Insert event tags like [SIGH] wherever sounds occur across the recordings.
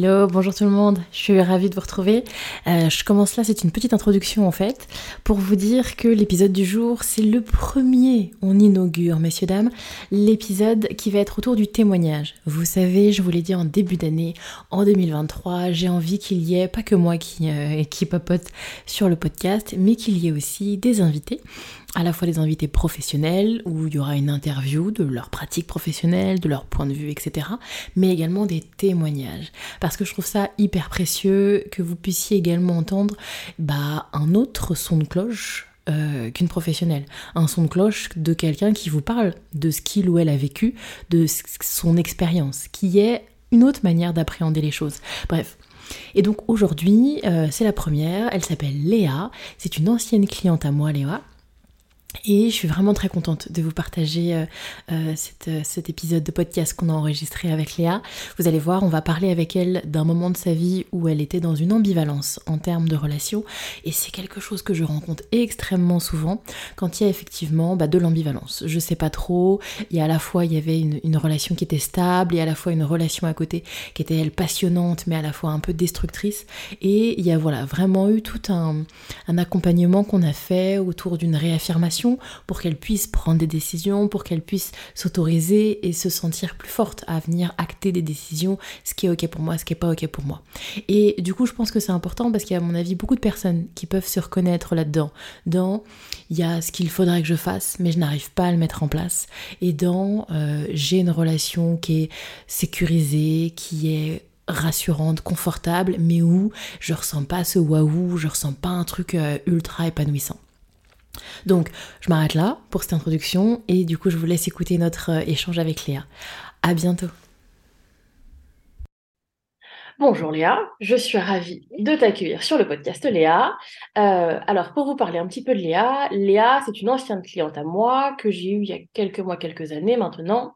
Hello, bonjour tout le monde, je suis ravie de vous retrouver. Euh, je commence là, c'est une petite introduction en fait, pour vous dire que l'épisode du jour, c'est le premier, on inaugure, messieurs, dames, l'épisode qui va être autour du témoignage. Vous savez, je vous l'ai dit en début d'année, en 2023, j'ai envie qu'il y ait, pas que moi qui, euh, qui papote sur le podcast, mais qu'il y ait aussi des invités à la fois des invités professionnels où il y aura une interview de leur pratique professionnelle, de leur point de vue, etc. Mais également des témoignages. Parce que je trouve ça hyper précieux que vous puissiez également entendre bah, un autre son de cloche euh, qu'une professionnelle. Un son de cloche de quelqu'un qui vous parle de ce qu'il ou elle a vécu, de son expérience, qui est une autre manière d'appréhender les choses. Bref. Et donc aujourd'hui, euh, c'est la première, elle s'appelle Léa, c'est une ancienne cliente à moi, Léa, et je suis vraiment très contente de vous partager euh, euh, euh, cet épisode de podcast qu'on a enregistré avec Léa. Vous allez voir, on va parler avec elle d'un moment de sa vie où elle était dans une ambivalence en termes de relations. Et c'est quelque chose que je rencontre extrêmement souvent quand il y a effectivement bah, de l'ambivalence. Je sais pas trop, il y a à la fois il y avait une, relation qui était stable et à la fois une relation à côté qui était elle passionnante mais à la fois un peu destructrice. Et il y a voilà vraiment eu tout un, un accompagnement qu'on a fait autour d'une réaffirmation pour qu'elle puisse prendre des décisions, pour qu'elle puisse s'autoriser et se sentir plus forte à venir acter des décisions, ce qui est ok pour moi, ce qui est pas ok pour moi. Et du coup, je pense que c'est important parce qu'il y a à mon avis beaucoup de personnes qui peuvent se reconnaître là-dedans. Dans il y a ce qu'il faudrait que je fasse, mais je n'arrive pas à le mettre en place. Et dans euh, j'ai une relation qui est sécurisée, qui est rassurante, confortable, mais où je ressens pas ce waouh, je ressens pas un truc euh, ultra épanouissant. Donc, je m'arrête là pour cette introduction et du coup, je vous laisse écouter notre euh, échange avec Léa. À bientôt. Bonjour Léa, je suis ravie de t'accueillir sur le podcast Léa. Euh, alors pour vous parler un petit peu de Léa, Léa c'est une ancienne cliente à moi que j'ai eue il y a quelques mois, quelques années maintenant.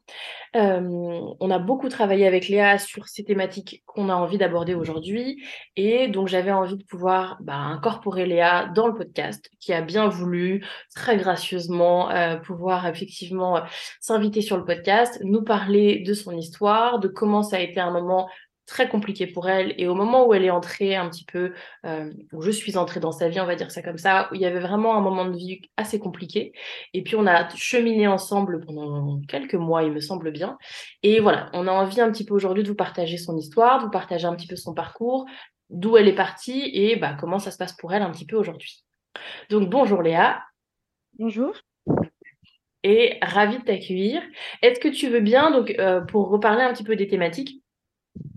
Euh, on a beaucoup travaillé avec Léa sur ces thématiques qu'on a envie d'aborder aujourd'hui et donc j'avais envie de pouvoir bah, incorporer Léa dans le podcast qui a bien voulu très gracieusement euh, pouvoir effectivement s'inviter sur le podcast, nous parler de son histoire, de comment ça a été un moment très compliqué pour elle. Et au moment où elle est entrée un petit peu, euh, où je suis entrée dans sa vie, on va dire ça comme ça, où il y avait vraiment un moment de vie assez compliqué. Et puis on a cheminé ensemble pendant quelques mois, il me semble bien. Et voilà, on a envie un petit peu aujourd'hui de vous partager son histoire, de vous partager un petit peu son parcours, d'où elle est partie et bah, comment ça se passe pour elle un petit peu aujourd'hui. Donc bonjour Léa. Bonjour et ravie de t'accueillir. Est-ce que tu veux bien, donc, euh, pour reparler un petit peu des thématiques,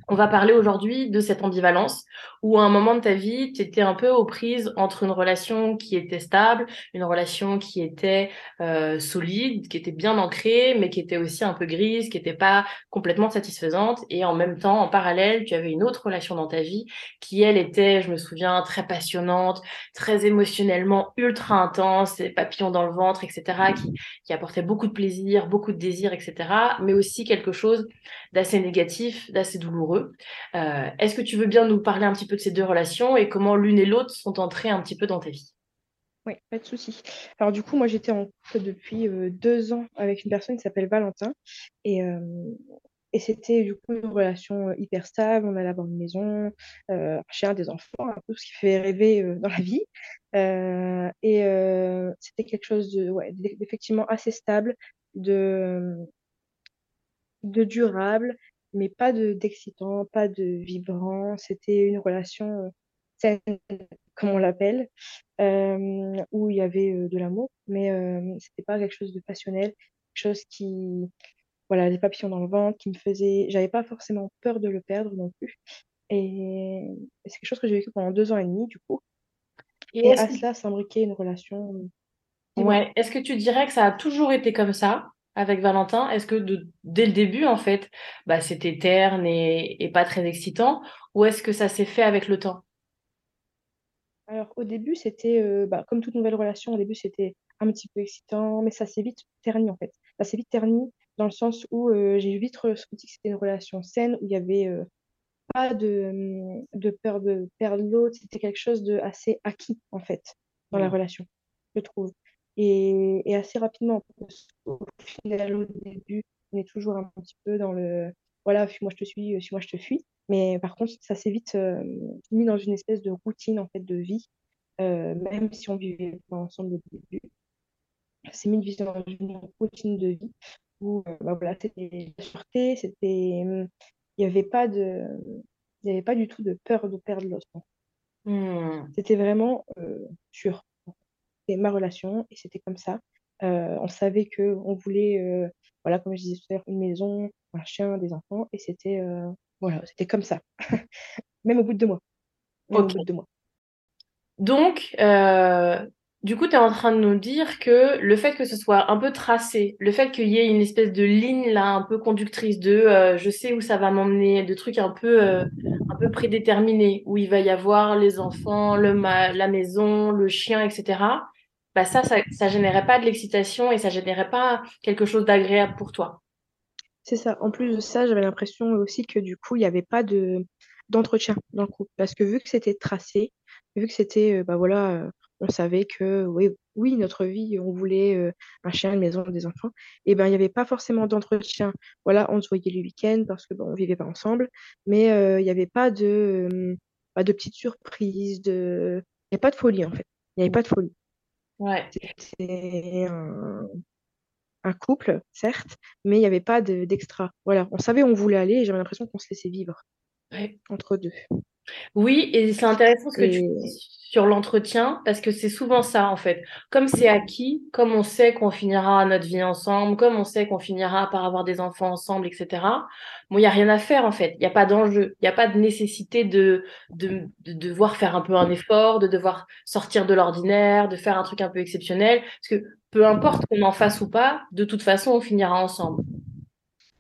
on va parler aujourd'hui de cette ambivalence où à un moment de ta vie, tu étais un peu aux prises entre une relation qui était stable, une relation qui était euh, solide, qui était bien ancrée, mais qui était aussi un peu grise, qui n'était pas complètement satisfaisante. Et en même temps, en parallèle, tu avais une autre relation dans ta vie qui, elle, était, je me souviens, très passionnante, très émotionnellement ultra intense, papillons dans le ventre, etc., qui, qui apportait beaucoup de plaisir, beaucoup de désir, etc., mais aussi quelque chose d'assez négatif, d'assez douloureux. Euh, est-ce que tu veux bien nous parler un petit peu de ces deux relations et comment l'une et l'autre sont entrées un petit peu dans ta vie? Oui, pas de souci. Alors du coup, moi j'étais en couple depuis euh, deux ans avec une personne qui s'appelle Valentin et, euh, c'était du coup une relation hyper stable. On allait avoir une maison, un chien, des enfants, un peu ce qui fait rêver dans la vie. et c'était quelque chose d'effectivement assez stable, de durable, mais pas de d'excitant, pas de vibrant. C'était une relation euh, saine, comme on l'appelle, euh, où il y avait euh, de l'amour, mais c'était pas quelque chose de passionnel, quelque chose qui, voilà, des papillons dans le ventre, qui me faisait, j'avais pas forcément peur de le perdre non plus. Et, c'est quelque chose que j'ai vécu pendant deux ans et demi, du coup. Et à que, cela s'imbriquait une relation. euh, ouais, est-ce que tu dirais que ça a toujours été comme ça? Avec Valentin? Est-ce que de- dès le début, en fait, bah, c'était terne et, et pas très excitant? Ou est-ce que ça s'est fait avec le temps? Alors, au début, c'était, euh, bah, comme toute nouvelle relation, au début, c'était un petit peu excitant, mais ça s'est vite terni, en fait. Ça s'est vite terni dans le sens où euh, j'ai vite ressenti que c'était une relation saine, où il y avait euh, pas de, hum, de peur de perdre l'autre. C'était quelque chose de assez acquis, en fait, dans la Hmm. relation, je trouve. Et, et assez rapidement, parce qu'au final, au début, on est toujours un petit peu dans le, voilà, suis-moi, je te suis, euh, suis-moi, je te fuis. Mais par contre, ça s'est vite euh, mis dans une espèce de routine, en fait, de vie, euh, même si on vivait pas ensemble au début. Ça s'est mis dans une routine de vie où, euh, bah, voilà, c'était la sûreté, c'était, hum, il n'y avait pas de, il y avait pas du tout de peur de perdre l'autre. Hmm. C'était vraiment sûr. C'était ma relation et c'était comme ça. Euh, on savait que on voulait, euh, voilà, comme je disais tout à l'heure, une maison, un chien, des enfants et c'était, euh, voilà, c'était comme ça. [LAUGHS] Même au bout de deux mois. Même au bout de deux mois. Donc, du coup, tu es en train de nous dire que le fait que ce soit un peu tracé, le fait qu'il y ait une espèce de ligne là, un peu conductrice de je sais où ça va m'emmener, de trucs un peu, un peu prédéterminés, où il va y avoir les enfants, le ma- la maison, le chien, etc. Bah ça, ça, ça générait pas de l'excitation et ça générait pas quelque chose d'agréable pour toi. C'est ça. En plus de ça, j'avais l'impression aussi que du coup, il n'y avait pas de d'entretien dans le couple. Parce que vu que c'était tracé, vu que c'était, euh, bah voilà, euh, on savait que oui, oui, notre vie, on voulait euh, un chien, une maison, des enfants, et ben il n'y avait pas forcément d'entretien. Voilà, on se voyait le week-end parce que bon, on vivait pas ensemble, mais il n'y avait pas de, euh, bah, de petites surprises, de... il n'y a pas de folie en fait. Il n'y avait pas de folie. Ouais. C'était un, un couple, certes, mais il n'y avait pas de- d'extra. Voilà, on savait où on voulait aller et j'avais l'impression qu'on se laissait vivre Ouais. entre deux. Oui, et c'est intéressant ce que tu dis sur l'entretien, parce que c'est souvent ça, en fait. Comme c'est acquis, comme on sait qu'on finira notre vie ensemble, comme on sait qu'on finira par avoir des enfants ensemble, etc., bon, il n'y a rien à faire, en fait. Il n'y a pas d'enjeu. Il n'y a pas de nécessité de, de, de devoir faire un peu un effort, de devoir sortir de l'ordinaire, de faire un truc un peu exceptionnel. Parce que peu importe qu'on en fasse ou pas, de toute façon, on finira ensemble.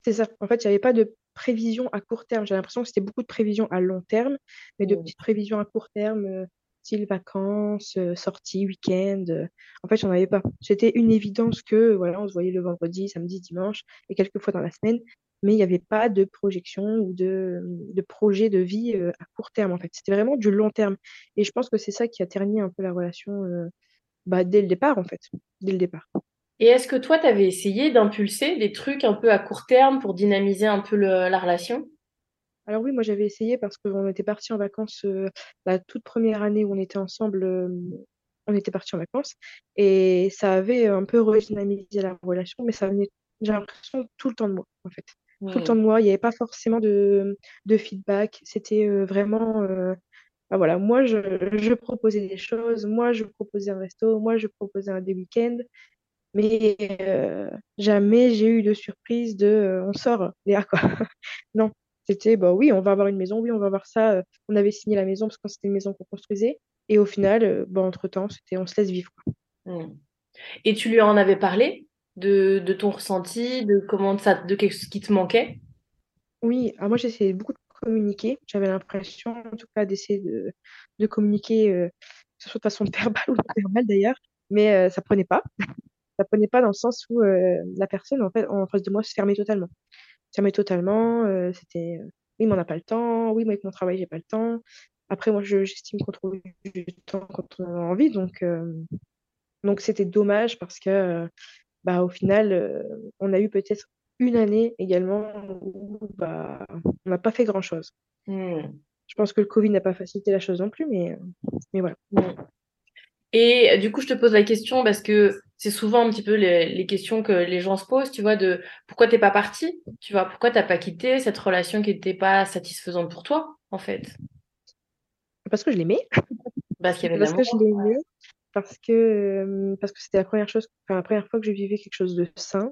c'est ça. En fait, il n'y avait pas de prévision à court terme. J'ai l'impression que c'était beaucoup de prévisions à long terme, mais de Mm. petites prévisions à court terme, euh, style vacances, euh, sorties, week-end. euh, en fait, j'en avais pas. C'était une évidence que, voilà, on se voyait le vendredi, samedi, dimanche, et quelques fois dans la semaine, mais il n'y avait pas de projection ou de, de projet de vie euh, à court terme, en fait. C'était vraiment du long terme. Et je pense que c'est ça qui a terni un peu la relation bah, dès le départ, en fait. Dès le départ. Et est-ce que toi, tu avais essayé d'impulser des trucs un peu à court terme pour dynamiser un peu la relation? Alors oui, moi j'avais essayé parce qu'on était partis en vacances euh, la toute première année où on était ensemble, euh, on était partis en vacances et ça avait un peu redynamisé la relation, mais ça venait, j'ai l'impression, tout le temps de moi en fait. Tout le temps de moi, il n'y avait pas forcément de, de feedback, c'était euh, vraiment, bah voilà, moi je, je proposais des choses, moi je proposais un resto, moi je proposais un des week-ends, mais jamais j'ai eu de surprise de on sort, Léa, quoi. [LAUGHS] Non, c'était bah oui, on va avoir une maison, oui, on va avoir ça. euh, on avait signé la maison parce que c'était une maison qu'on construisait. Et au final, euh, bah, entre-temps, c'était on se laisse vivre. Hmm. Et tu lui en avais parlé de, de ton ressenti, de comment ça, de ce qui te manquait? Oui, alors moi j'essayais beaucoup de communiquer. J'avais l'impression, en tout cas, d'essayer de, de communiquer, euh, que ce soit de façon [LAUGHS] verbale ou non verbale d'ailleurs, mais euh, ça prenait pas. Ça prenait pas dans le sens où euh, la personne, en fait, en face de moi, se fermait totalement. Ça m'est totalement. euh, c'était oui, mais on n'a pas le temps. Oui, moi, avec mon travail, j'ai pas le temps. Après, moi, je- j'estime qu'on trouve du temps quand on a envie. Donc, euh, donc c'était dommage parce que, bah, au final, on a eu peut-être une année également où bah, on n'a pas fait grand-chose. Hmm. Je pense que le Covid n'a pas facilité la chose non plus, mais, mais voilà. Hmm. Et euh, du coup, je te pose la question parce que c'est souvent un petit peu les, les questions que les gens se posent, tu vois, de pourquoi t'es pas parti, tu vois, pourquoi t'as pas quitté cette relation qui n'était pas satisfaisante pour toi, en fait, Parce que je l'aimais, parce qu'il y avait de parce que je l'aimais, parce que, euh, parce que c'était la première chose, enfin, la première fois que je vivais quelque chose de sain.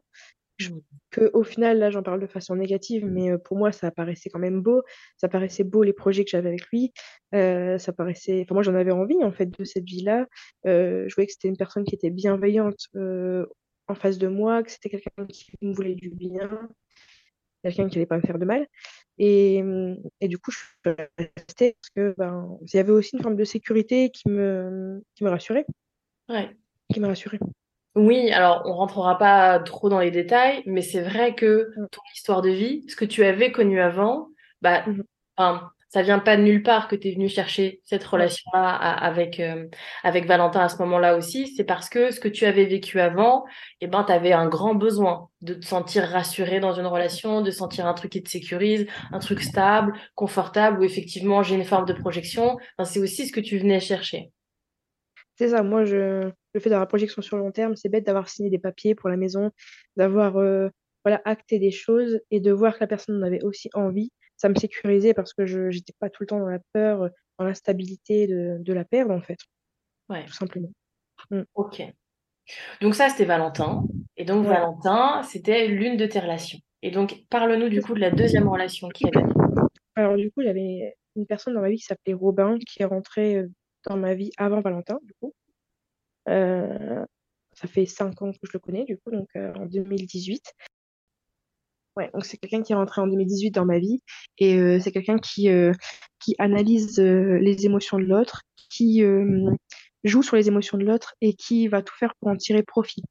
Mmh. Que, au final, là, j'en parle de façon négative, mais euh, pour moi, ça paraissait quand même beau. Ça paraissait beau les projets que j'avais avec lui. Euh, ça paraissait. Enfin, moi, j'en avais envie, en fait, de cette vie-là. Euh, je voyais que c'était une personne qui était bienveillante en face de moi, que c'était quelqu'un qui me voulait du bien, quelqu'un qui n'allait pas me faire de mal. Et, et, du coup, je suis restée parce que ben, il y avait aussi une forme de sécurité qui me, qui me rassurait. Ouais. Qui me rassurait. Oui, alors on rentrera pas trop dans les détails, mais c'est vrai que mm. ton histoire de vie, ce que tu avais connu avant, bah, mm. enfin, ça vient pas de nulle part que tu es venu chercher cette relation-là avec, euh, avec Valentin à ce moment-là aussi. C'est parce que ce que tu avais vécu avant, eh ben, tu avais un grand besoin de te sentir rassuré dans une relation, de sentir un truc qui te sécurise, un truc stable, confortable, où effectivement j'ai une forme de projection. Enfin, c'est aussi ce que tu venais chercher. C'est ça, moi, je, le fait d'avoir la projection sur le long terme, c'est bête d'avoir signé des papiers pour la maison, d'avoir euh, voilà, acté des choses et de voir que la personne en avait aussi envie. Ça me sécurisait parce que je n'étais pas tout le temps dans la peur, dans l'instabilité de, de la perdre, en fait. Ouais. Tout simplement. Mm. Ok. Donc ça, c'était Valentin. Et donc Valentin, c'était l'une de tes relations. Et donc, parle-nous du coup de la deuxième relation qui avait. Alors du coup, il y avait une personne dans ma vie qui s'appelait Robin, qui est rentré euh, dans ma vie avant Valentin, du coup. Euh, ça fait cinq ans que je le connais, du coup, donc euh, en 2018. Ouais, donc c'est quelqu'un qui est rentré en 2018 dans ma vie et euh, c'est quelqu'un qui, qui analyse les émotions de l'autre, qui joue sur les émotions de l'autre et qui va tout faire pour en tirer profit.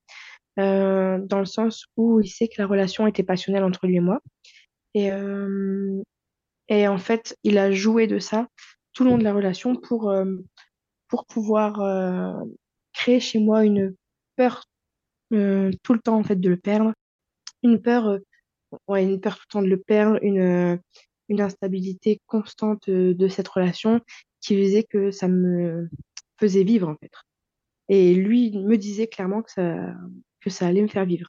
dans le sens où il sait que la relation était passionnelle entre lui et moi. Et, et en fait, il a joué de ça tout le long de la relation pour, pour pouvoir créer chez moi une peur euh, tout le temps en fait de le perdre, une peur, euh, ouais, une peur tout le temps de le perdre, une, euh, une instabilité constante de cette relation qui faisait que ça me faisait vivre en fait. Et lui me disait clairement que ça, que ça allait me faire vivre.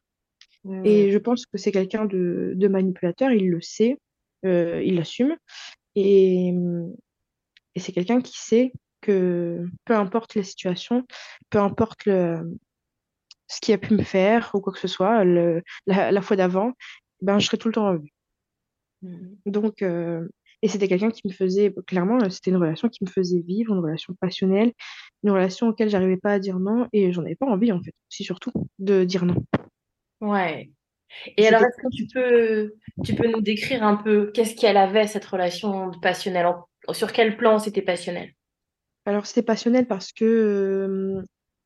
Et je pense que c'est quelqu'un de, de, manipulateur, il le sait, il l'assume. Et, et c'est quelqu'un qui sait que peu importe la situation, peu importe le, ce qui a pu me faire ou quoi que ce soit, le, la, fois d'avant, ben, je serai tout le temps revue. Mmh. Donc, euh, et c'était quelqu'un qui me faisait, clairement, c'était une relation qui me faisait vivre, une relation passionnelle, une relation auquel j'arrivais pas à dire non et j'en avais pas envie, en fait, aussi surtout, de dire non. Ouais. Et alors, est-ce que tu peux, tu peux nous décrire un peu qu'est-ce qu'elle avait, cette relation passionnelle? Sur quel plan c'était passionnel? Alors, c'était passionnel parce que euh,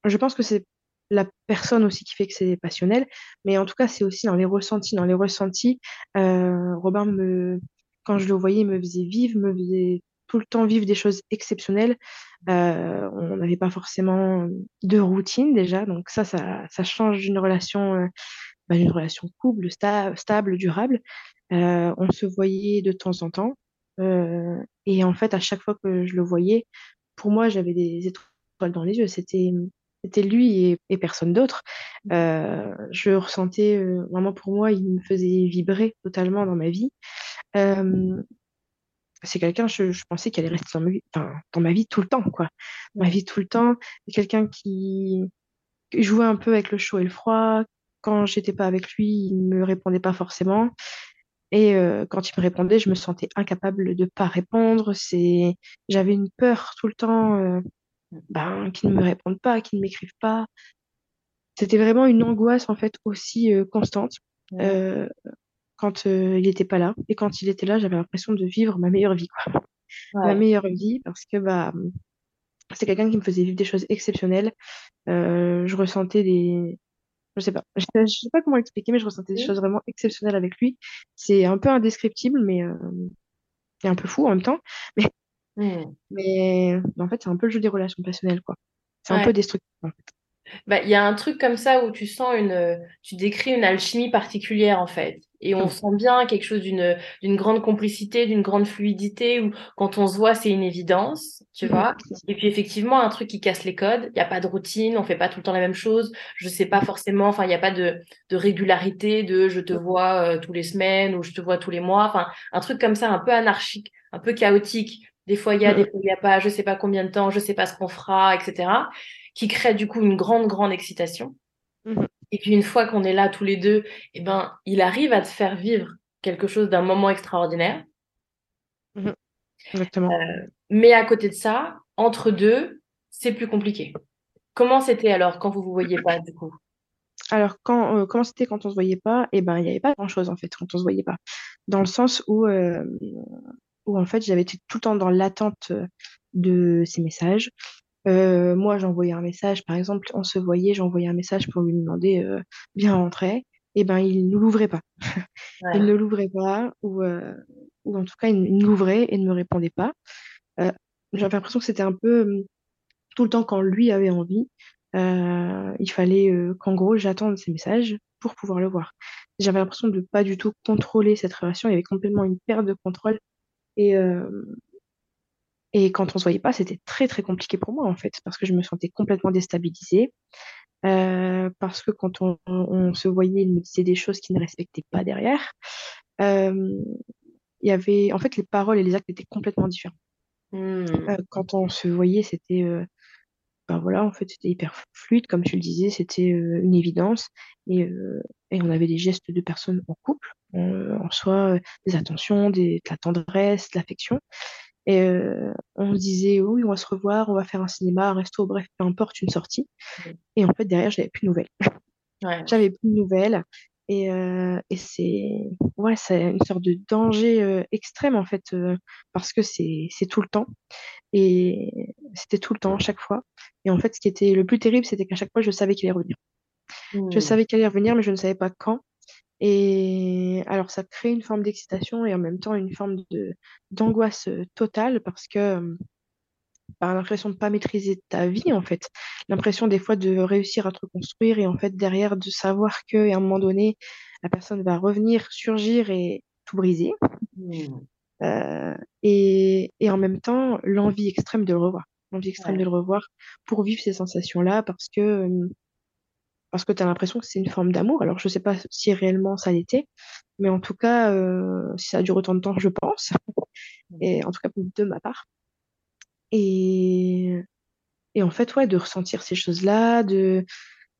je pense que c'est la personne aussi qui fait que c'est passionnel, mais en tout cas, c'est aussi dans les ressentis. Dans les ressentis, euh, Robin, me, quand je le voyais, me faisait vivre, me faisait tout le temps vivre des choses exceptionnelles. Euh, on n'avait pas forcément de routine déjà, donc ça, ça, change d'une relation, bah, d'une relation couple, stable, durable. on se voyait de temps en temps. Et en fait, à chaque fois que je le voyais, pour moi, j'avais des étoiles dans les yeux. C'était c'était lui et, personne d'autre. Mmh. Euh, je ressentais euh, vraiment pour moi, il me faisait vibrer totalement dans ma vie. Euh, c'est quelqu'un, je, pensais qu'il allait rester dans ma, vie, dans ma vie tout le temps, quoi. ma vie tout le temps. Quelqu'un qui jouait un peu avec le chaud et le froid. Quand j'étais pas avec lui, il me répondait pas forcément. Et euh, quand il me répondait, je me sentais incapable de ne pas répondre. C'est... J'avais une peur tout le temps euh, ben, qu'il ne me réponde pas, qu'il ne m'écrive pas. C'était vraiment une angoisse en fait aussi euh, constante quand il n'était pas là. Et quand il était là, j'avais l'impression de vivre ma meilleure vie. Quoi. Ma meilleure vie parce que bah, c'est quelqu'un qui me faisait vivre des choses exceptionnelles. je ressentais des, je sais pas. Je, sais pas comment expliquer, mais je ressentais des choses vraiment exceptionnelles avec lui. C'est un peu indescriptible, mais euh, et un peu fou en même temps. [LAUGHS] Mais, mais, en fait, c'est un peu le jeu des relations passionnelles, quoi. C'est un peu destructif, en fait. Bah, il y a un truc comme ça où tu sens une, tu décris une alchimie particulière en fait. Et on mm. sent bien quelque chose d'une, d'une grande complicité, d'une grande fluidité où quand on se voit, c'est une évidence, tu mm. vois. Et puis effectivement, un truc qui casse les codes. Il n'y a pas de routine, on fait pas tout le temps la même chose. Je sais pas forcément, enfin, il n'y a pas de, de régularité de je te vois euh, tous les semaines ou je te vois tous les mois. Enfin, un truc comme ça, un peu anarchique, un peu chaotique. Des fois, il y a, des fois, il n'y a pas, je sais pas combien de temps, je sais pas ce qu'on fera, etc qui crée du coup une grande, grande excitation. Mhm. Et puis une fois qu'on est là tous les deux, eh ben, il arrive à te faire vivre quelque chose d'un moment extraordinaire. Mhm. Exactement. Euh, mais à côté de ça, entre deux, c'est plus compliqué. Comment c'était alors quand vous vous voyez pas du coup? Alors, quand, euh, comment c'était quand on se voyait pas? Eh ben, il n'y avait pas grand-chose, en fait, quand on se voyait pas. Dans le sens où, euh, où en fait, j'avais été tout le temps dans l'attente de ces messages. Euh, moi, j'envoyais un message, par exemple, on se voyait, j'envoyais un message pour lui demander euh, bien rentrer. Eh ben, il ne l'ouvrait pas. [LAUGHS] Il ne l'ouvrait pas, ou, euh, ou en tout cas, il, il l'ouvrait et ne me répondait pas. Euh, j'avais l'impression que c'était un peu euh, tout le temps quand lui avait envie. euh, il fallait euh, qu'en gros, j'attende ses messages pour pouvoir le voir. J'avais l'impression de pas du tout contrôler cette relation. Il y avait complètement une perte de contrôle. Et, euh, et quand on se voyait pas, c'était très très compliqué pour moi en fait, parce que je me sentais complètement déstabilisée. Euh, parce que quand on, on se voyait, il me disait des choses qui ne respectaient pas derrière. Euh, il y avait, en fait, les paroles et les actes étaient complètement différents. Hmm. Euh, quand on se voyait, c'était, euh, ben voilà, en fait, c'était hyper fluide, comme tu le disais, c'était une évidence. Et, et on avait des gestes de personnes en couple, en, en soi, des attentions, des, de la tendresse, de l'affection. Et euh, on se disait, oui, on va se revoir, on va faire un cinéma, un resto, bref, peu importe, une sortie. Et en fait, derrière, j'avais plus de nouvelles. Ouais. [LAUGHS] J'avais plus de nouvelles. Et, euh, et c'est ouais, une sorte de danger euh, extrême, en fait, parce que c'est tout le temps. Et c'était tout le temps, chaque fois. Et en fait, ce qui était le plus terrible, c'était qu'à chaque fois, je savais qu'il allait revenir. Je Hmm. savais qu'il allait revenir, mais je ne savais pas quand. Et alors, ça crée une forme d'excitation et en même temps une forme de d'angoisse euh, totale parce que bah, l'impression de pas maîtriser ta vie, en fait. L'impression des fois de réussir à te reconstruire et en fait derrière de savoir que à un moment donné, la personne va revenir, surgir et tout briser. Hmm. Euh, et, et en même temps, l'envie extrême de le revoir. L'envie extrême Ouais. de le revoir pour vivre ces sensations-là parce que, euh, parce que tu as l'impression que c'est une forme d'amour. Alors, je sais pas si réellement ça l'était, mais en tout cas, euh, si ça dure autant de temps, je pense. Et en tout cas, de ma part. Et, et en fait, ouais, de ressentir ces choses-là, de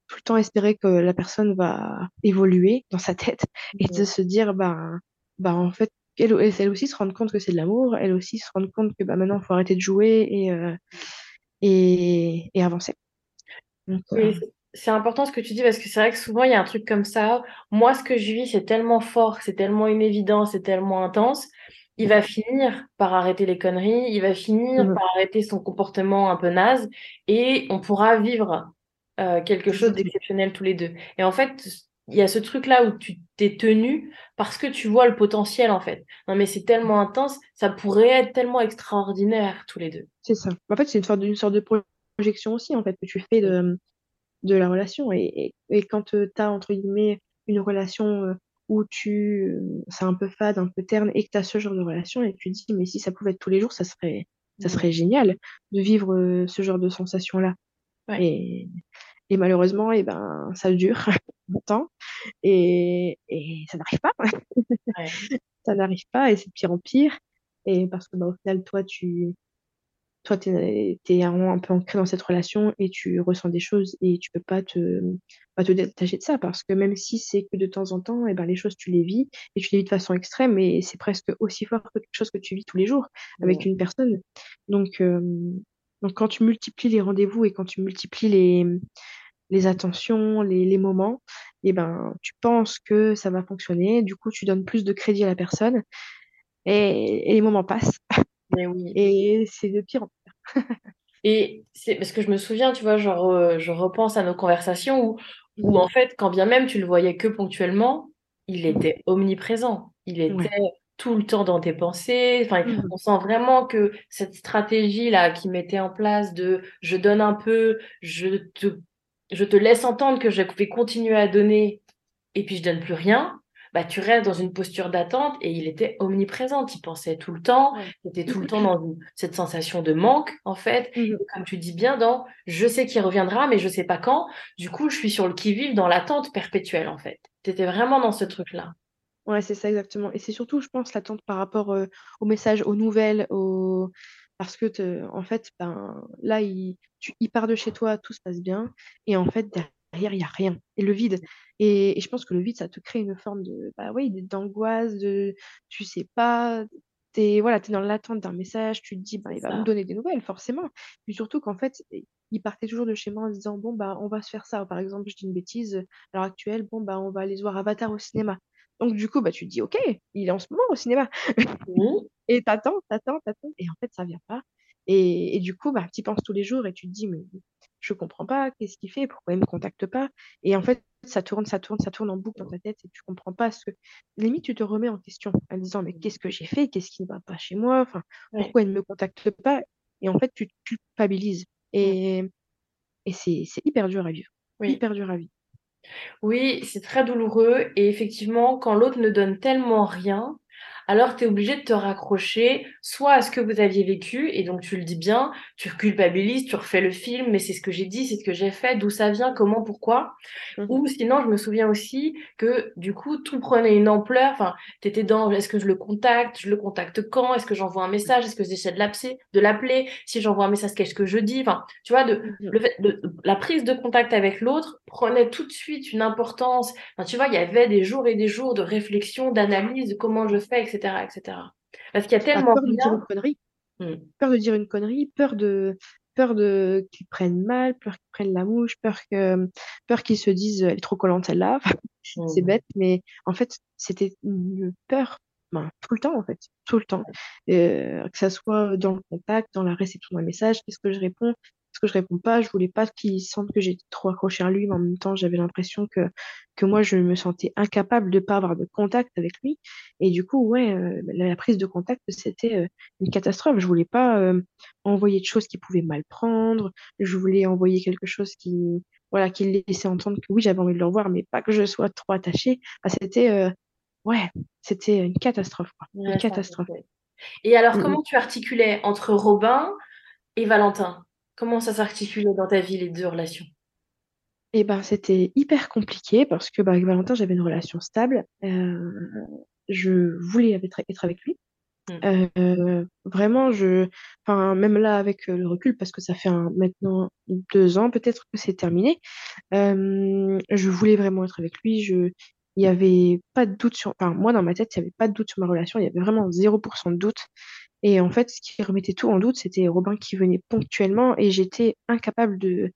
tout le temps espérer que la personne va évoluer dans sa tête et de Hmm. se dire, bah, bah en fait, elle, elle aussi se rendre compte que c'est de l'amour, elle aussi se rendre compte que bah, maintenant, il faut arrêter de jouer et, euh, et, et avancer. Donc, euh, Et c'est important ce que tu dis parce que c'est vrai que souvent il y a un truc comme ça. Moi, ce que je vis, c'est tellement fort, c'est tellement une évidence, c'est tellement intense. Il va finir par arrêter les conneries, il va finir mhm, par arrêter son comportement un peu naze et on pourra vivre euh, quelque chose d'exceptionnel tous les deux. Et en fait, il y a ce truc-là où tu t'es tenu parce que tu vois le potentiel en fait. Non, mais c'est tellement intense, ça pourrait être tellement extraordinaire tous les deux. C'est ça. En fait, c'est une sorte, de- une sorte de projection aussi, en fait, que tu fais de, de la relation. Et, et, et quand tu as, entre guillemets, une relation où tu, c'est un peu fade, un peu terne, et que tu as ce genre de relation, et tu te dis, mais si ça pouvait être tous les jours, ça serait, ça serait génial de vivre ce genre de sensation-là. Ouais. Et, et malheureusement, et ben, ça dure [LAUGHS] longtemps, et, et ça n'arrive pas. Ouais. [LAUGHS] Ça n'arrive pas, et c'est de pire en pire. Et parce que bah, au final, toi, tu toi, tu es, un peu ancré dans cette relation et tu ressens des choses et tu peux pas te, pas te détacher de ça parce que même si c'est que de temps en temps, et ben, les choses, tu les vis et tu les vis de façon extrême et c'est presque aussi fort que quelque chose que tu vis tous les jours avec une personne. Donc, euh, donc quand tu multiplies les rendez-vous et quand tu multiplies les, les attentions, les, les moments, et ben, tu penses que ça va fonctionner. Du coup, tu donnes plus de crédit à la personne et, et les moments passent Mais oui. et c'est de pire en [LAUGHS] Et c'est parce que je me souviens, tu vois, genre, euh, je repense à nos conversations où, où, en fait, quand bien même tu le voyais que ponctuellement, il pire. était omniprésent. Il était Ouais. tout le temps dans tes pensées. Enfin, Mhm. on sent vraiment que cette stratégie-là qui mettait en place de je donne un peu, je te, je te laisse entendre que je vais continuer à donner et puis je donne plus rien. Bah, tu restes dans une posture d'attente et il était omniprésent. Tu pensais tout le temps, Ouais. tu étais tout le temps dans une- cette sensation de manque, en fait Mhm. comme tu dis bien, dans je sais qu'il reviendra, mais je sais pas quand. Du coup, je suis sur le qui-vive dans l'attente perpétuelle, en fait. Tu étais vraiment dans ce truc-là. Ouais, c'est ça exactement. Et c'est surtout, je pense, l'attente par rapport euh, aux messages, aux nouvelles, aux... parce que, en fait, ben, là, il, tu, il part de chez toi, tout se passe bien. Et en fait, derrière, il n'y a rien. Et le vide. Et, et je pense que le vide, ça te crée une forme de, bah oui, d'angoisse, de, tu sais pas, t'es, voilà, t'es dans l'attente d'un message, tu te dis, bah, il va me Ça. donner des nouvelles, forcément. Puis surtout qu'en fait, il partait toujours de chez moi en se disant, bon, bah, on va se faire ça. Par exemple, je dis une bêtise, à l'heure actuelle, bon, bah, on va aller voir Avatar au cinéma. Donc, du coup, bah, tu te dis, OK, il est en ce moment au cinéma. Oui. [LAUGHS] Et t'attends, t'attends, t'attends. Et en fait, ça vient pas. Et, et du coup, bah, tu y penses tous les jours et tu te dis, mais je comprends pas, qu'est-ce qu'il fait, pourquoi il me contacte pas? Et en fait, ça tourne, ça tourne, ça tourne en boucle dans ta tête et tu comprends pas ce que. Limite, tu te remets en question en disant, mais qu'est-ce que j'ai fait? Qu'est-ce qui ne va pas chez moi? Enfin, pourquoi il ne me contacte pas? Et en fait, tu te culpabilises. Et, et c'est c'est hyper dur à vivre. Oui. Hyper dur à vivre. Oui, c'est très douloureux et effectivement, quand l'autre ne donne tellement rien, alors tu es obligé de te raccrocher soit à ce que vous aviez vécu, et donc tu le dis bien, tu culpabilises, tu refais le film, mais c'est ce que j'ai dit, c'est ce que j'ai fait, d'où ça vient, comment, pourquoi. Mhm. Ou sinon, je me souviens aussi que du coup, tout prenait une ampleur. Enfin, tu étais dans est-ce que je le contacte Je le contacte quand Est-ce que j'envoie un message Est-ce que j'essaie de l'appeler Si j'envoie un message, qu'est-ce que je dis Enfin, tu vois, de, le fait de, la prise de contact avec l'autre prenait tout de suite une importance. Enfin, tu vois, il y avait des jours et des jours de réflexion, d'analyse de comment je fais, etc., etc. Parce qu'il y a Bah, tellement peur de dire une connerie. Hmm. peur de dire une connerie, peur de peur de qu'ils prennent mal, peur qu'ils prennent la mouche, peur que peur qu'ils se disent elle est trop collante celle-là. [LAUGHS] c'est Hmm. bête, mais en fait c'était une peur ben, tout le temps en fait, tout le temps. Euh, que ça soit dans le contact, dans la réception d'un message, qu'est-ce que je réponds, que je réponds pas. Je voulais pas qu'il sente que j'étais trop accrochée à lui, mais en même temps j'avais l'impression que que moi je me sentais incapable de pas avoir de contact avec lui. Et du coup ouais, euh, la, prise de contact c'était euh, une catastrophe. Je voulais pas euh, envoyer de choses qui pouvaient mal prendre. Je voulais envoyer quelque chose qui, voilà, qui laissait entendre que oui, j'avais envie de le revoir, mais pas que je sois trop attachée. Ah, c'était, ouais, c'était une catastrophe, quoi. Une Ouais, catastrophe. Et alors, Mm, mm. comment tu articulais entre Robin et Valentin? Comment ça s'articulait dans ta vie, les deux relations? Et ben, c'était hyper compliqué parce que bah, avec Valentin, j'avais une relation stable. Euh, je voulais être, avec lui. Hmm. Euh, vraiment, je, enfin, même là, avec euh, le recul, parce que ça fait un- maintenant deux ans, peut-être que c'est terminé, euh, je voulais vraiment être avec lui. Je, il y avait pas de doute sur, enfin, moi, dans ma tête, il y avait pas de doute sur ma relation. Il y avait vraiment 0% de doute. Et en fait, ce qui remettait tout en doute, c'était Robin qui venait ponctuellement et j'étais incapable de,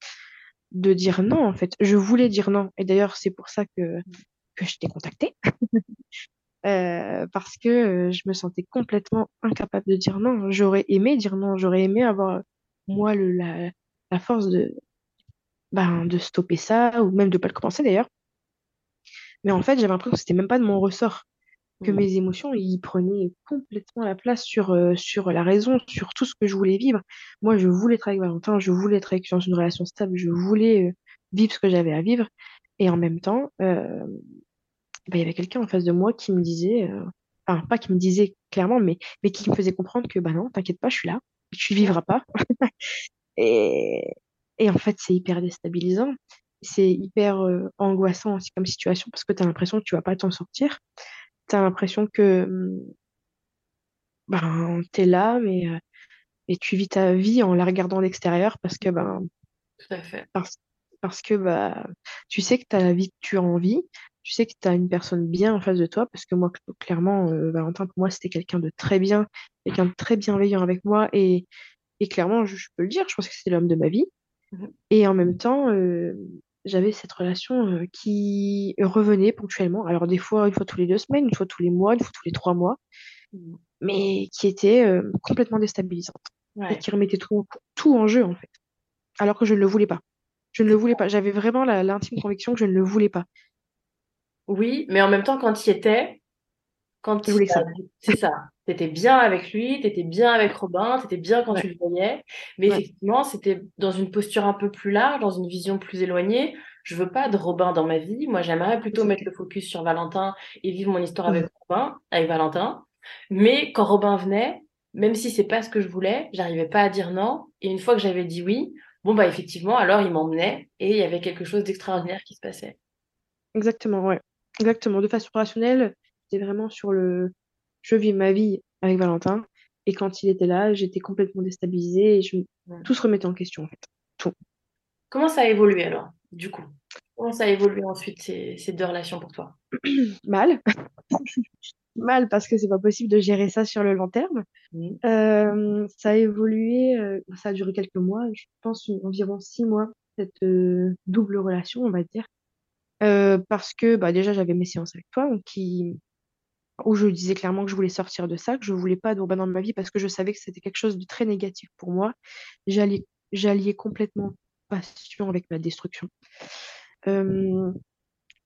dire non, en fait. Je voulais dire non. Et d'ailleurs, c'est pour ça que, que je t'ai contacté. [LAUGHS] Euh, parce que euh, je me sentais complètement incapable de dire non. J'aurais aimé dire non, j'aurais aimé avoir moi la, force de, ben, de stopper ça ou même de pas le commencer d'ailleurs. Mais en fait, j'avais l'impression que c'était même pas de mon ressort, que Hmm. mes émotions, ils prenaient complètement la place sur, euh, sur la raison, sur tout ce que je voulais vivre. Moi, je voulais être avec Valentin, je voulais être avec, dans une relation stable, je voulais euh, vivre ce que j'avais à vivre. Et en même temps, euh, ben, il y avait quelqu'un en face de moi qui me disait, euh, enfin, pas qui me disait clairement, mais, mais qui me faisait comprendre que, bah non, t'inquiète pas, je suis là, tu vivras pas. [LAUGHS] Et, et en fait, c'est hyper déstabilisant, c'est hyper euh, angoissant aussi comme situation parce que tu as l'impression que tu vas pas t'en sortir. Tu as l'impression que hum, ben, tu es là, mais, euh, mais tu vis ta vie en la regardant d'extérieur parce que ben, Tout à fait. parce, parce que bah, tu sais que tu as la vie que tu as envie, tu sais que tu as une personne bien en face de toi, parce que moi, cl- clairement, euh, Valentin, pour moi, c'était quelqu'un de très bien, quelqu'un de très bienveillant avec moi, et, et clairement, je, je peux le dire, je pense que c'est l'homme de ma vie. Mhm. Et en même temps, euh, j'avais cette relation euh, qui revenait ponctuellement, alors des fois, une fois tous les deux semaines, une fois tous les mois, une fois tous les trois mois, Hmm. mais qui était euh, complètement déstabilisante, et qui remettait tout, tout en jeu, en fait, alors que je ne le voulais pas. Je ne le voulais pas. J'avais vraiment l'intime conviction que je ne le voulais pas. Oui, mais en même temps, quand tu y étais, quand Je il voulais ça. c'est ça, tu étais bien avec lui, tu étais bien avec Robin, tu étais bien quand Ouais, tu le voyais, mais ouais, effectivement, c'était dans une posture un peu plus large, dans une vision plus éloignée. Je veux pas de Robin dans ma vie. Moi, j'aimerais plutôt mettre le focus sur Valentin et vivre mon histoire avec. Robin, avec Valentin. Mais quand Robin venait, même si c'est pas ce que je voulais, j'arrivais pas à dire non. Et une fois que j'avais dit oui, bon bah effectivement, alors il m'emmenait et il y avait quelque chose d'extraordinaire qui se passait. Exactement, ouais. Exactement. De façon rationnelle, j'étais vraiment sur le je vis ma vie avec Valentin. Et quand il était là, j'étais complètement déstabilisée et je... Ouais. tout se remettait en question, en fait. Tout. Comment ça a évolué alors? du coup? Comment ça a évolué ensuite ces, ces deux relations pour toi? [CLEARS THROAT] Mal. [LAUGHS] Mal parce que c'est pas possible de gérer ça sur le long terme. Mmh. Euh, ça a évolué, euh, ça a duré quelques mois, je pense environ six mois, cette euh, double relation, on va dire. Parce que bah, déjà, j'avais mes séances avec toi, donc qui, où je disais clairement que je voulais sortir de ça, que je voulais pas d'Urbain dans ma vie parce que je savais que c'était quelque chose de très négatif pour moi. J'alliais, j'alliais complètement passion avec la destruction. Euh,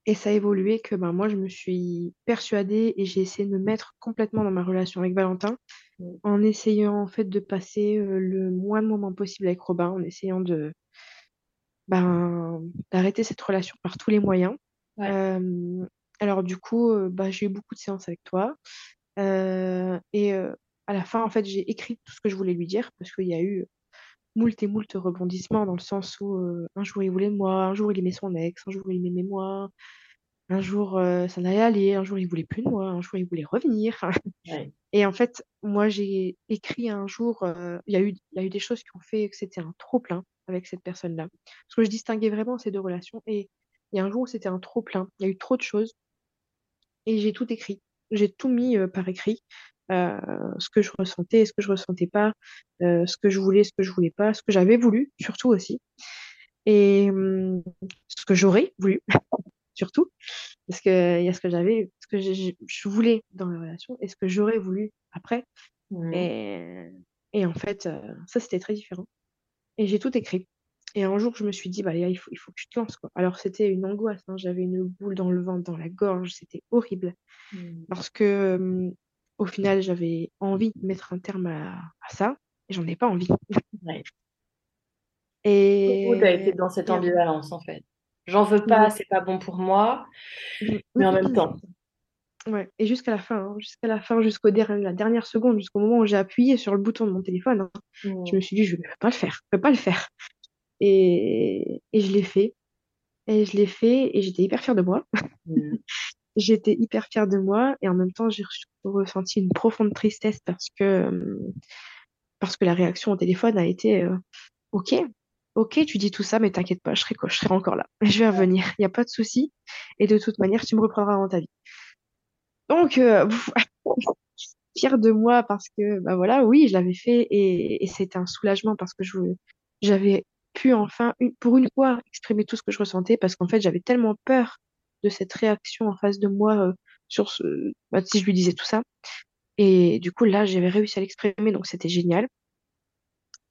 et ça a évolué que ben, moi, je me suis persuadée et j'ai essayé de me mettre complètement dans ma relation avec Valentin Mm. en essayant en fait de passer euh, le moins de moments possible avec Robin, en essayant de ben, d'arrêter cette relation par tous les moyens. Ouais. Euh, alors du coup, euh, bah, j'ai eu beaucoup de séances avec toi. Euh, et euh, à la fin, en fait, j'ai écrit tout ce que je voulais lui dire parce qu'il y a eu moult et moult rebondissements dans le sens où un jour il voulait moi, un jour il aimait son ex, un jour il m'aimait moi, un jour ça n'allait aller, un jour il voulait plus de moi, un jour il voulait revenir. Ouais. [LAUGHS] Et en fait, moi j'ai écrit un jour, il y a eu, y a eu des choses qui ont fait que c'était un trop plein avec cette personne-là. Parce que je distinguais vraiment ces deux relations. Et il y a un jour où c'était un trop plein, il y a eu trop de choses. Et j'ai tout écrit. J'ai tout mis euh, par écrit. Euh, ce que je ressentais, ce que je ressentais pas, euh, ce que je voulais, ce que je voulais pas, ce que j'avais voulu, surtout aussi. Et hum, ce que j'aurais voulu, [LAUGHS] surtout. Parce qu'il y a ce que j'avais, ce que je voulais dans la relation et ce que j'aurais voulu après. Mm. Et, et en fait, ça, c'était très différent. Et j'ai tout écrit. Et un jour, je me suis dit, bah, Léa, il faut, il faut que tu te lances, quoi. Alors, c'était une angoisse, hein. J'avais une boule dans le ventre, dans la gorge, c'était horrible. Mm. Parce que, euh, au final, j'avais envie de mettre un terme à, à ça, et j'en ai pas envie. Ouais. Et... Tu as été dans cette et- ambivalence en fait. J'en veux pas, c'est pas bon pour moi, mais en même temps. Ouais, et jusqu'à la fin, hein, jusqu'à la fin, jusqu'au der- la dernière seconde, jusqu'au moment où j'ai appuyé sur le bouton de mon téléphone, hein, je me suis dit, je ne peux pas le faire, je peux pas le faire. Et, et je l'ai fait. Et je l'ai fait et j'étais hyper fière de moi. Mm. [LAUGHS] J'étais hyper fière de moi et en même temps, j'ai re- ressenti une profonde tristesse parce que, euh, parce que la réaction au téléphone a été euh, Ok, ok, tu dis tout ça, mais t'inquiète pas, je serai, quoi, je serai encore là. Je vais revenir, il n'y a pas de souci. Et de toute manière, tu me reprendras dans ta vie. Donc, euh, [LAUGHS] fière de moi parce que, bah voilà, oui, je l'avais fait et, et c'était un soulagement parce que je, j'avais pu enfin, une- pour une fois, exprimer tout ce que je ressentais parce qu'en fait, j'avais tellement peur de cette réaction en face de moi euh, sur ce, bah, si je lui disais tout ça. Et du coup, là, j'avais réussi à l'exprimer, donc c'était génial.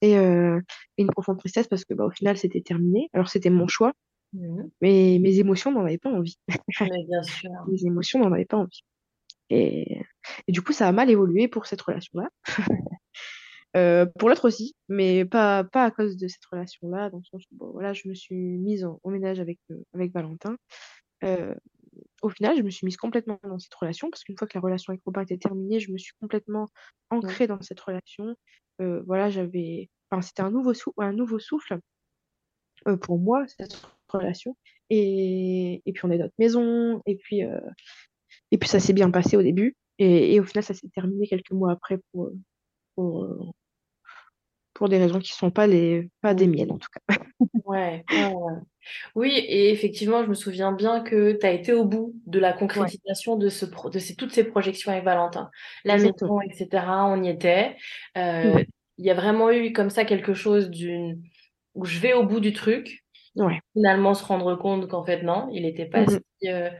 Et, euh, et une profonde tristesse parce que, bah, au final, c'était terminé. Alors, c'était mon choix, Mm. mais mes émotions n'en avaient pas envie. [LAUGHS] Mais bien sûr. Mes émotions n'en avaient pas envie. Et, et du coup, ça a mal évolué pour cette relation-là. [LAUGHS] Euh, pour l'autre aussi, mais pas, pas à cause de cette relation-là, dans le sens où bon, voilà, je me suis mise en, en ménage avec, euh, avec Valentin. Euh, au final, je me suis mise complètement dans cette relation, parce qu'une fois que la relation avec Robin était terminée, je me suis complètement ancrée dans cette relation. Voilà, j'avais. Enfin, c'était un nouveau, sou- un nouveau souffle pour moi, cette relation. Et, et puis, on est notre maison, et puis, et puis ça s'est bien passé au début. Et, et au final, ça s'est terminé quelques mois après pour, pour, pour des raisons qui sont pas les pas des miennes en tout cas. [LAUGHS] Ouais. Oui, et effectivement, je me souviens bien que tu as été au bout de la concrétisation de, ce pro- de ces, toutes ces projections avec Valentin. La maison, etc., on y était. Euh. Il y a vraiment eu comme ça quelque chose d'une... où je vais au bout du truc, Ouais. finalement se rendre compte qu'en fait, non, il n'était pas Mhm. si, euh,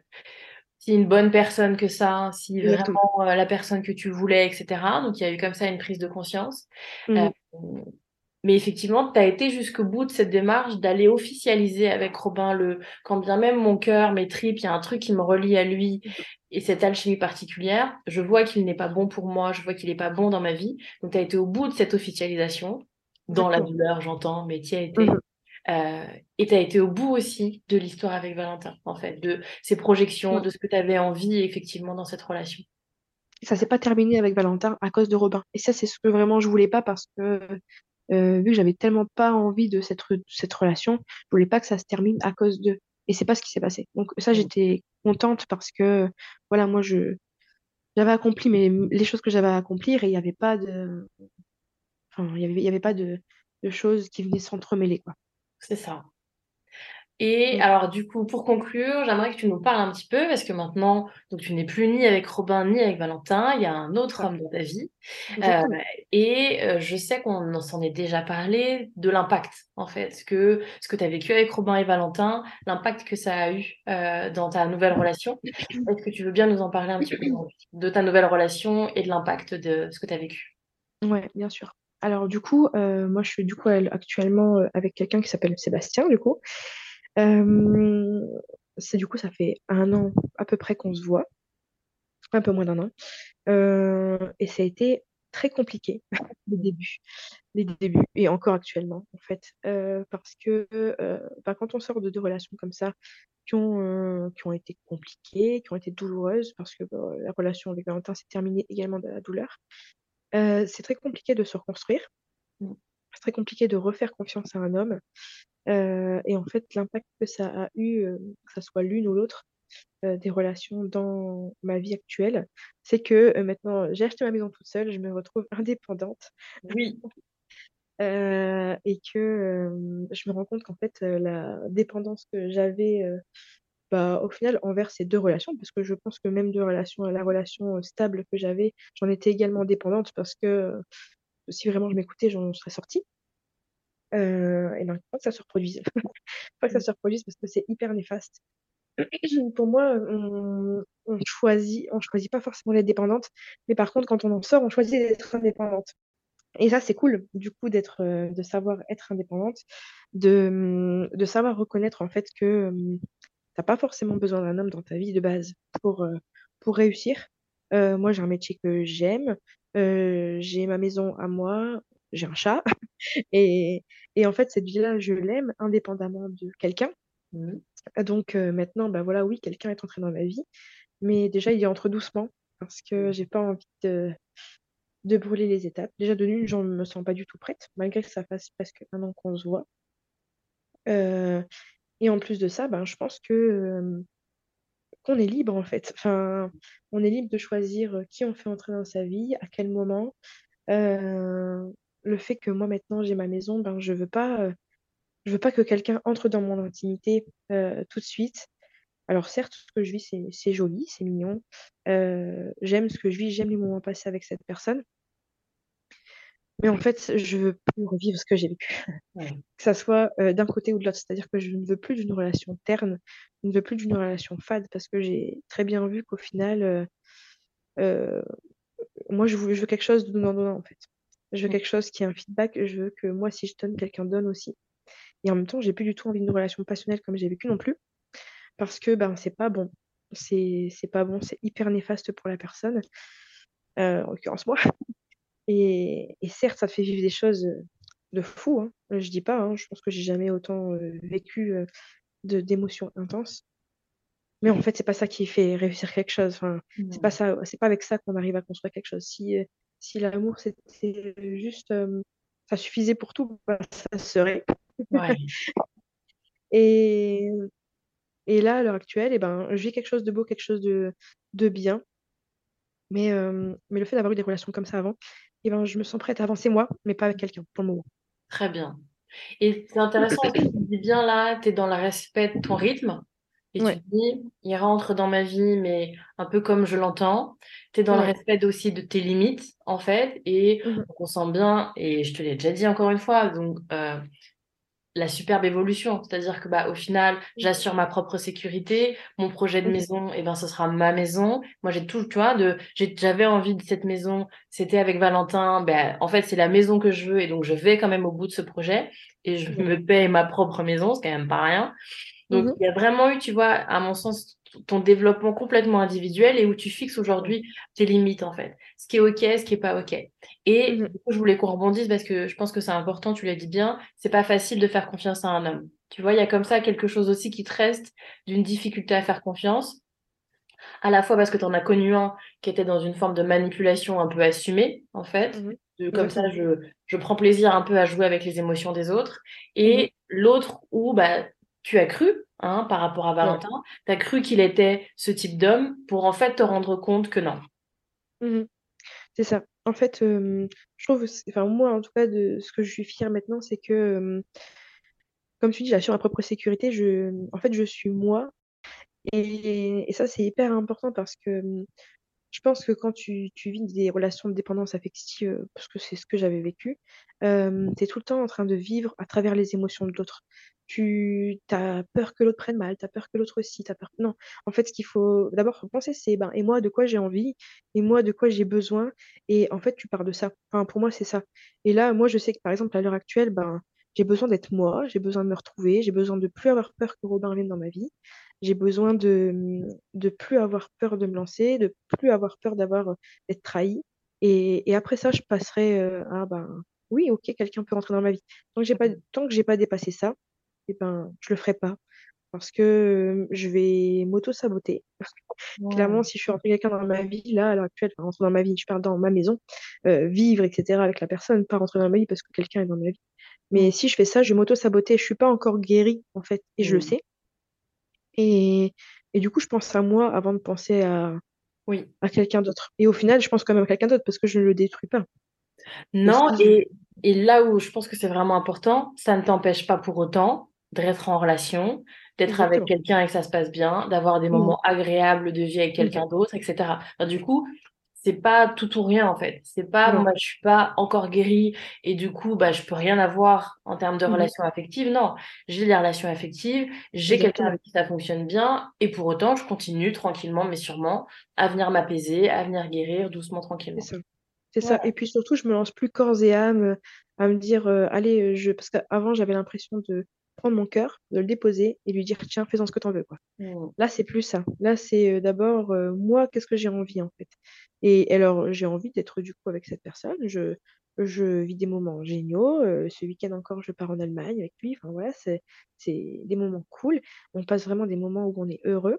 si une bonne personne que ça, si Exactement. vraiment euh, la personne que tu voulais, etc. Donc, il y a eu comme ça une prise de conscience. Euh, Mhm. Mais effectivement, tu as été jusqu'au bout de cette démarche d'aller officialiser avec Robin le, quand bien même mon cœur, mes tripes, il y a un truc qui me relie à lui et cette alchimie particulière, je vois qu'il n'est pas bon pour moi, je vois qu'il n'est pas bon dans ma vie. Donc, tu as été au bout de cette officialisation, dans la douleur, j'entends, mais tu as été. Mhm. Euh, et tu as été au bout aussi de l'histoire avec Valentin, en fait, de ses projections, de ce que tu avais envie effectivement dans cette relation. Ça s'est pas terminé avec Valentin à cause de Robin. Et ça, c'est ce que vraiment je voulais pas parce que euh, vu que j'avais tellement pas envie de cette, cette relation, je voulais pas que ça se termine à cause d'eux. Et c'est pas ce qui s'est passé. Donc ça, j'étais contente parce que voilà, moi je j'avais accompli les choses que j'avais à accomplir et il n'y avait pas de enfin, il y avait, y avait pas de, de choses qui venaient s'entremêler quoi. C'est ça. Et Oui, alors, du coup, pour conclure, j'aimerais que tu nous parles un petit peu, parce que maintenant, donc, tu n'es plus ni avec Robin ni avec Valentin, il y a un autre homme dans ta vie. Euh, et euh, je sais qu'on s'en est déjà parlé de l'impact, en fait, ce que, ce que tu as vécu avec Robin et Valentin, l'impact que ça a eu euh, dans ta nouvelle relation. [COUGHS] Est-ce que tu veux bien nous en parler un petit peu [COUGHS] de ta nouvelle relation et de l'impact de ce que tu as vécu? Ouais, bien sûr. Alors du coup, moi je suis du coup elle- actuellement avec quelqu'un qui s'appelle Sébastien du coup. C'est du coup ça fait un an à peu près qu'on se voit, un peu moins d'un an. Et ça a été très compliqué [LAUGHS] les débuts, les débuts et encore actuellement en fait, parce que bah, quand on sort de deux relations comme ça qui ont, été compliquées, qui ont été douloureuses, parce que la relation avec Valentin s'est terminée également de la douleur, c'est très compliqué de se reconstruire. C'est très compliqué de refaire confiance à un homme. Et en fait, l'impact que ça a eu, que ce soit l'une ou l'autre des relations dans ma vie actuelle, c'est que maintenant, j'ai acheté ma maison toute seule, je me retrouve [LAUGHS] indépendante Oui. [LAUGHS] et que je me rends compte qu'en fait, la dépendance que j'avais bah, au final envers ces deux relations, parce que je pense que même de relation, la relation stable que j'avais, j'en étais également dépendante parce que si vraiment je m'écoutais, j'en serais sortie. Euh, et ben, faut pas que ça se reproduise. [LAUGHS] faut pas que ça se reproduise parce que c'est hyper néfaste. [CLEARS THROAT] Pour moi, on, on choisit, on choisit pas forcément d'être dépendante, mais par contre, quand on en sort, on choisit d'être indépendante. Et ça, c'est cool, du coup, d'être, euh, de savoir être indépendante, de, de savoir reconnaître en fait que euh, t'as pas forcément besoin d'un homme dans ta vie de base pour, euh, pour réussir. Moi, j'ai un métier que j'aime, j'ai ma maison à moi, j'ai un chat, [LAUGHS] et, et en fait, cette vie-là, je l'aime indépendamment de quelqu'un. Mm. Donc euh, maintenant, bah voilà, oui, quelqu'un est entré dans ma vie, mais déjà, il y entre doucement parce que j'ai pas envie de, de brûler les étapes. Déjà, de l'une, je me sens pas du tout prête, malgré que ça fasse presque un an qu'on se voit. Euh, et en plus de ça, ben, je pense que euh, qu'on est libre en fait. Enfin, on est libre de choisir qui on fait entrer dans sa vie, à quel moment. Euh, le fait que moi maintenant j'ai ma maison, ben, je veux pas, euh, je veux pas que quelqu'un entre dans mon intimité euh, tout de suite. Alors certes, ce que je vis, c'est joli, c'est mignon. Euh, j'aime ce que je vis, j'aime les moments passés avec cette personne. Mais en fait, je veux plus revivre ce que j'ai vécu. Ouais. Que ça soit euh, d'un côté ou de l'autre. C'est-à-dire que je ne veux plus d'une relation terne, je ne veux plus d'une relation fade, parce que j'ai très bien vu qu'au final, euh, euh, moi, je veux, je veux quelque chose de donnant-donnant, en fait. Je veux Mm. quelque chose qui est un feedback. Je veux que moi, si je donne, quelqu'un donne aussi. Et en même temps, j'ai plus du tout envie d'une relation passionnelle comme j'ai vécu non plus, parce que ben, c'est pas bon. C'est pas bon, c'est hyper néfaste pour la personne, euh, en l'occurrence moi. [LAUGHS] Et, et certes, ça te fait vivre des choses euh, de fou, hein. Je dis pas, hein, je pense que j'ai jamais autant euh, vécu euh, de d'émotions intenses. Mais en fait, c'est pas ça qui fait réussir quelque chose. Enfin, c'est pas ça, c'est pas avec ça qu'on arrive à construire quelque chose. Si, euh, si l'amour c'était juste, euh, ça suffisait pour tout, bah, ça serait. Ouais. [LAUGHS] Et, et là, à l'heure actuelle, eh ben, je vis quelque chose de beau, quelque chose de, de bien. Mais, euh, mais le fait d'avoir eu des relations comme ça avant, eh ben, je me sens prête à avancer moi, mais pas avec quelqu'un pour le moment. Très bien. Et c'est intéressant [LAUGHS] que tu dis bien là, tu es dans le respect de ton rythme et tu Ouais, dis, il rentre dans ma vie, mais un peu comme je l'entends. Tu es dans le respect aussi de tes limites, en fait, et Mhm, on sent bien, et je te l'ai déjà dit encore une fois, donc euh, la superbe évolution. C'est-à-dire que bah, au final, j'assure ma propre sécurité. Mon projet de mhm, maison, et ben, ce sera ma maison. Moi, j'ai tout, tu vois, de, j'avais envie de cette maison. C'était avec Valentin. Ben, en fait, c'est la maison que je veux et donc je vais quand même au bout de ce projet et je me paye ma propre maison, c'est quand même pas rien. Donc, Mhm, il y a vraiment eu, tu vois, à mon sens, ton développement complètement individuel et où tu fixes aujourd'hui tes limites, en fait. Ce qui est OK, ce qui est pas OK. Et Mhm, du coup, je voulais qu'on rebondisse parce que je pense que c'est important, tu l'as dit bien, c'est pas facile de faire confiance à un homme. Tu vois, il y a comme ça quelque chose aussi qui te reste d'une difficulté à faire confiance, à la fois parce que tu en as connu un qui était dans une forme de manipulation un peu assumée, en fait. mhm. De, comme ça, je, je prends plaisir un peu à jouer avec les émotions des autres. Et l'autre où bah, tu as cru, hein, par rapport à ouais. Valentin, tu as cru qu'il était ce type d'homme pour en fait te rendre compte que non. Mhm. C'est ça. En fait, euh, je trouve, enfin moi en tout cas, de ce que je suis fière maintenant, c'est que, euh, comme tu dis, j'assure ma propre sécurité. Je, en fait, je suis moi. Et, et ça, c'est hyper important parce que je pense que quand tu, tu vis des relations de dépendance affective, parce que c'est ce que j'avais vécu, euh, tu es tout le temps en train de vivre à travers les émotions de l'autre. Tu as peur que l'autre prenne mal, tu as peur que l'autre aussi, tu peur. Non, en fait, ce qu'il faut d'abord penser, c'est ben, et moi, de quoi j'ai envie, et moi, de quoi j'ai besoin, et en fait, tu pars de ça. Enfin, pour moi, c'est ça. Et là, moi, je sais que par exemple, à l'heure actuelle, ben, j'ai besoin d'être moi, j'ai besoin de me retrouver, j'ai besoin de plus avoir peur que Robin vienne dans ma vie. J'ai besoin de de plus avoir peur de me lancer, de plus avoir peur d'avoir d'être trahi. Et, et, après ça, je passerai euh, à ben oui, ok, quelqu'un peut rentrer dans ma vie. Tant que j'ai pas tant que j'ai pas dépassé ça, eh ben je le ferai pas parce que je vais m'auto-saboter. [LAUGHS] Clairement, si je suis rentrée quelqu'un dans ma vie, là, à l'heure actuelle, enfin, rentrer dans ma vie, je parle dans ma maison, euh, vivre, etc., avec la personne, pas rentrer dans ma vie parce que quelqu'un est dans ma vie. Mais si je fais ça, je vais m'auto-saboter. Je suis pas encore guérie, en fait, et je le sais. Et, et du coup, je pense à moi avant de penser à, oui. à quelqu'un d'autre. Et au final, je pense quand même à quelqu'un d'autre parce que je ne le détruis pas. Non, et, et là où je pense que c'est vraiment important, ça ne t'empêche pas pour autant d'être en relation, d'être avec quelqu'un et que ça se passe bien, d'avoir des moments agréables de vie avec quelqu'un d'autre, etc. du coup, c'est pas tout ou rien en fait. C'est pas moi je suis pas encore guérie et du coup bah je peux rien avoir en termes de mmh relations affectives. Non, j'ai des relations affectives, j'ai quelqu'un avec qui ça fonctionne bien et pour autant je continue tranquillement mais sûrement à venir m'apaiser, à venir guérir doucement tranquillement. C'est ça. Et puis surtout je me lance plus corps et âme à me dire euh, allez je parce qu'avant j'avais l'impression de prendre mon cœur, de le déposer et lui dire tiens, fais-en ce que tu en veux. Quoi. Mmh. Là, c'est plus ça. Là, c'est euh, d'abord euh, moi, qu'est-ce que j'ai envie en fait? Et alors, j'ai envie d'être du coup avec cette personne. Je, je vis des moments géniaux. Euh, ce week-end encore, je pars en Allemagne avec lui. Enfin voilà, c'est, c'est des moments cool. On passe vraiment des moments où on est heureux.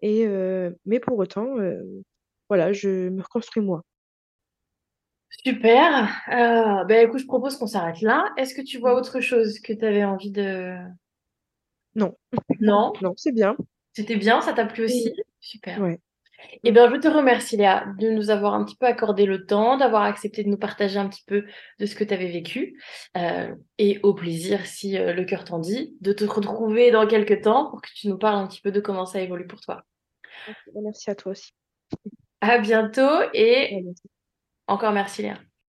Et, mais pour autant, voilà, je me reconstruis moi. Super. Euh, ben écoute, je propose qu'on s'arrête là. Est-ce que tu vois mmh. autre chose que tu avais envie de... Non. Non? [LAUGHS] Non, c'est bien. C'était bien, ça t'a plu aussi? Super. Ouais. Eh bien, je te remercie, Léa, de nous avoir un petit peu accordé le temps, d'avoir accepté de nous partager un petit peu de ce que tu avais vécu. Euh, et au plaisir, si euh, le cœur t'en dit, de te retrouver dans quelques temps pour que tu nous parles un petit peu de comment ça évolue pour toi. Merci à toi aussi. À bientôt et encore merci Léa.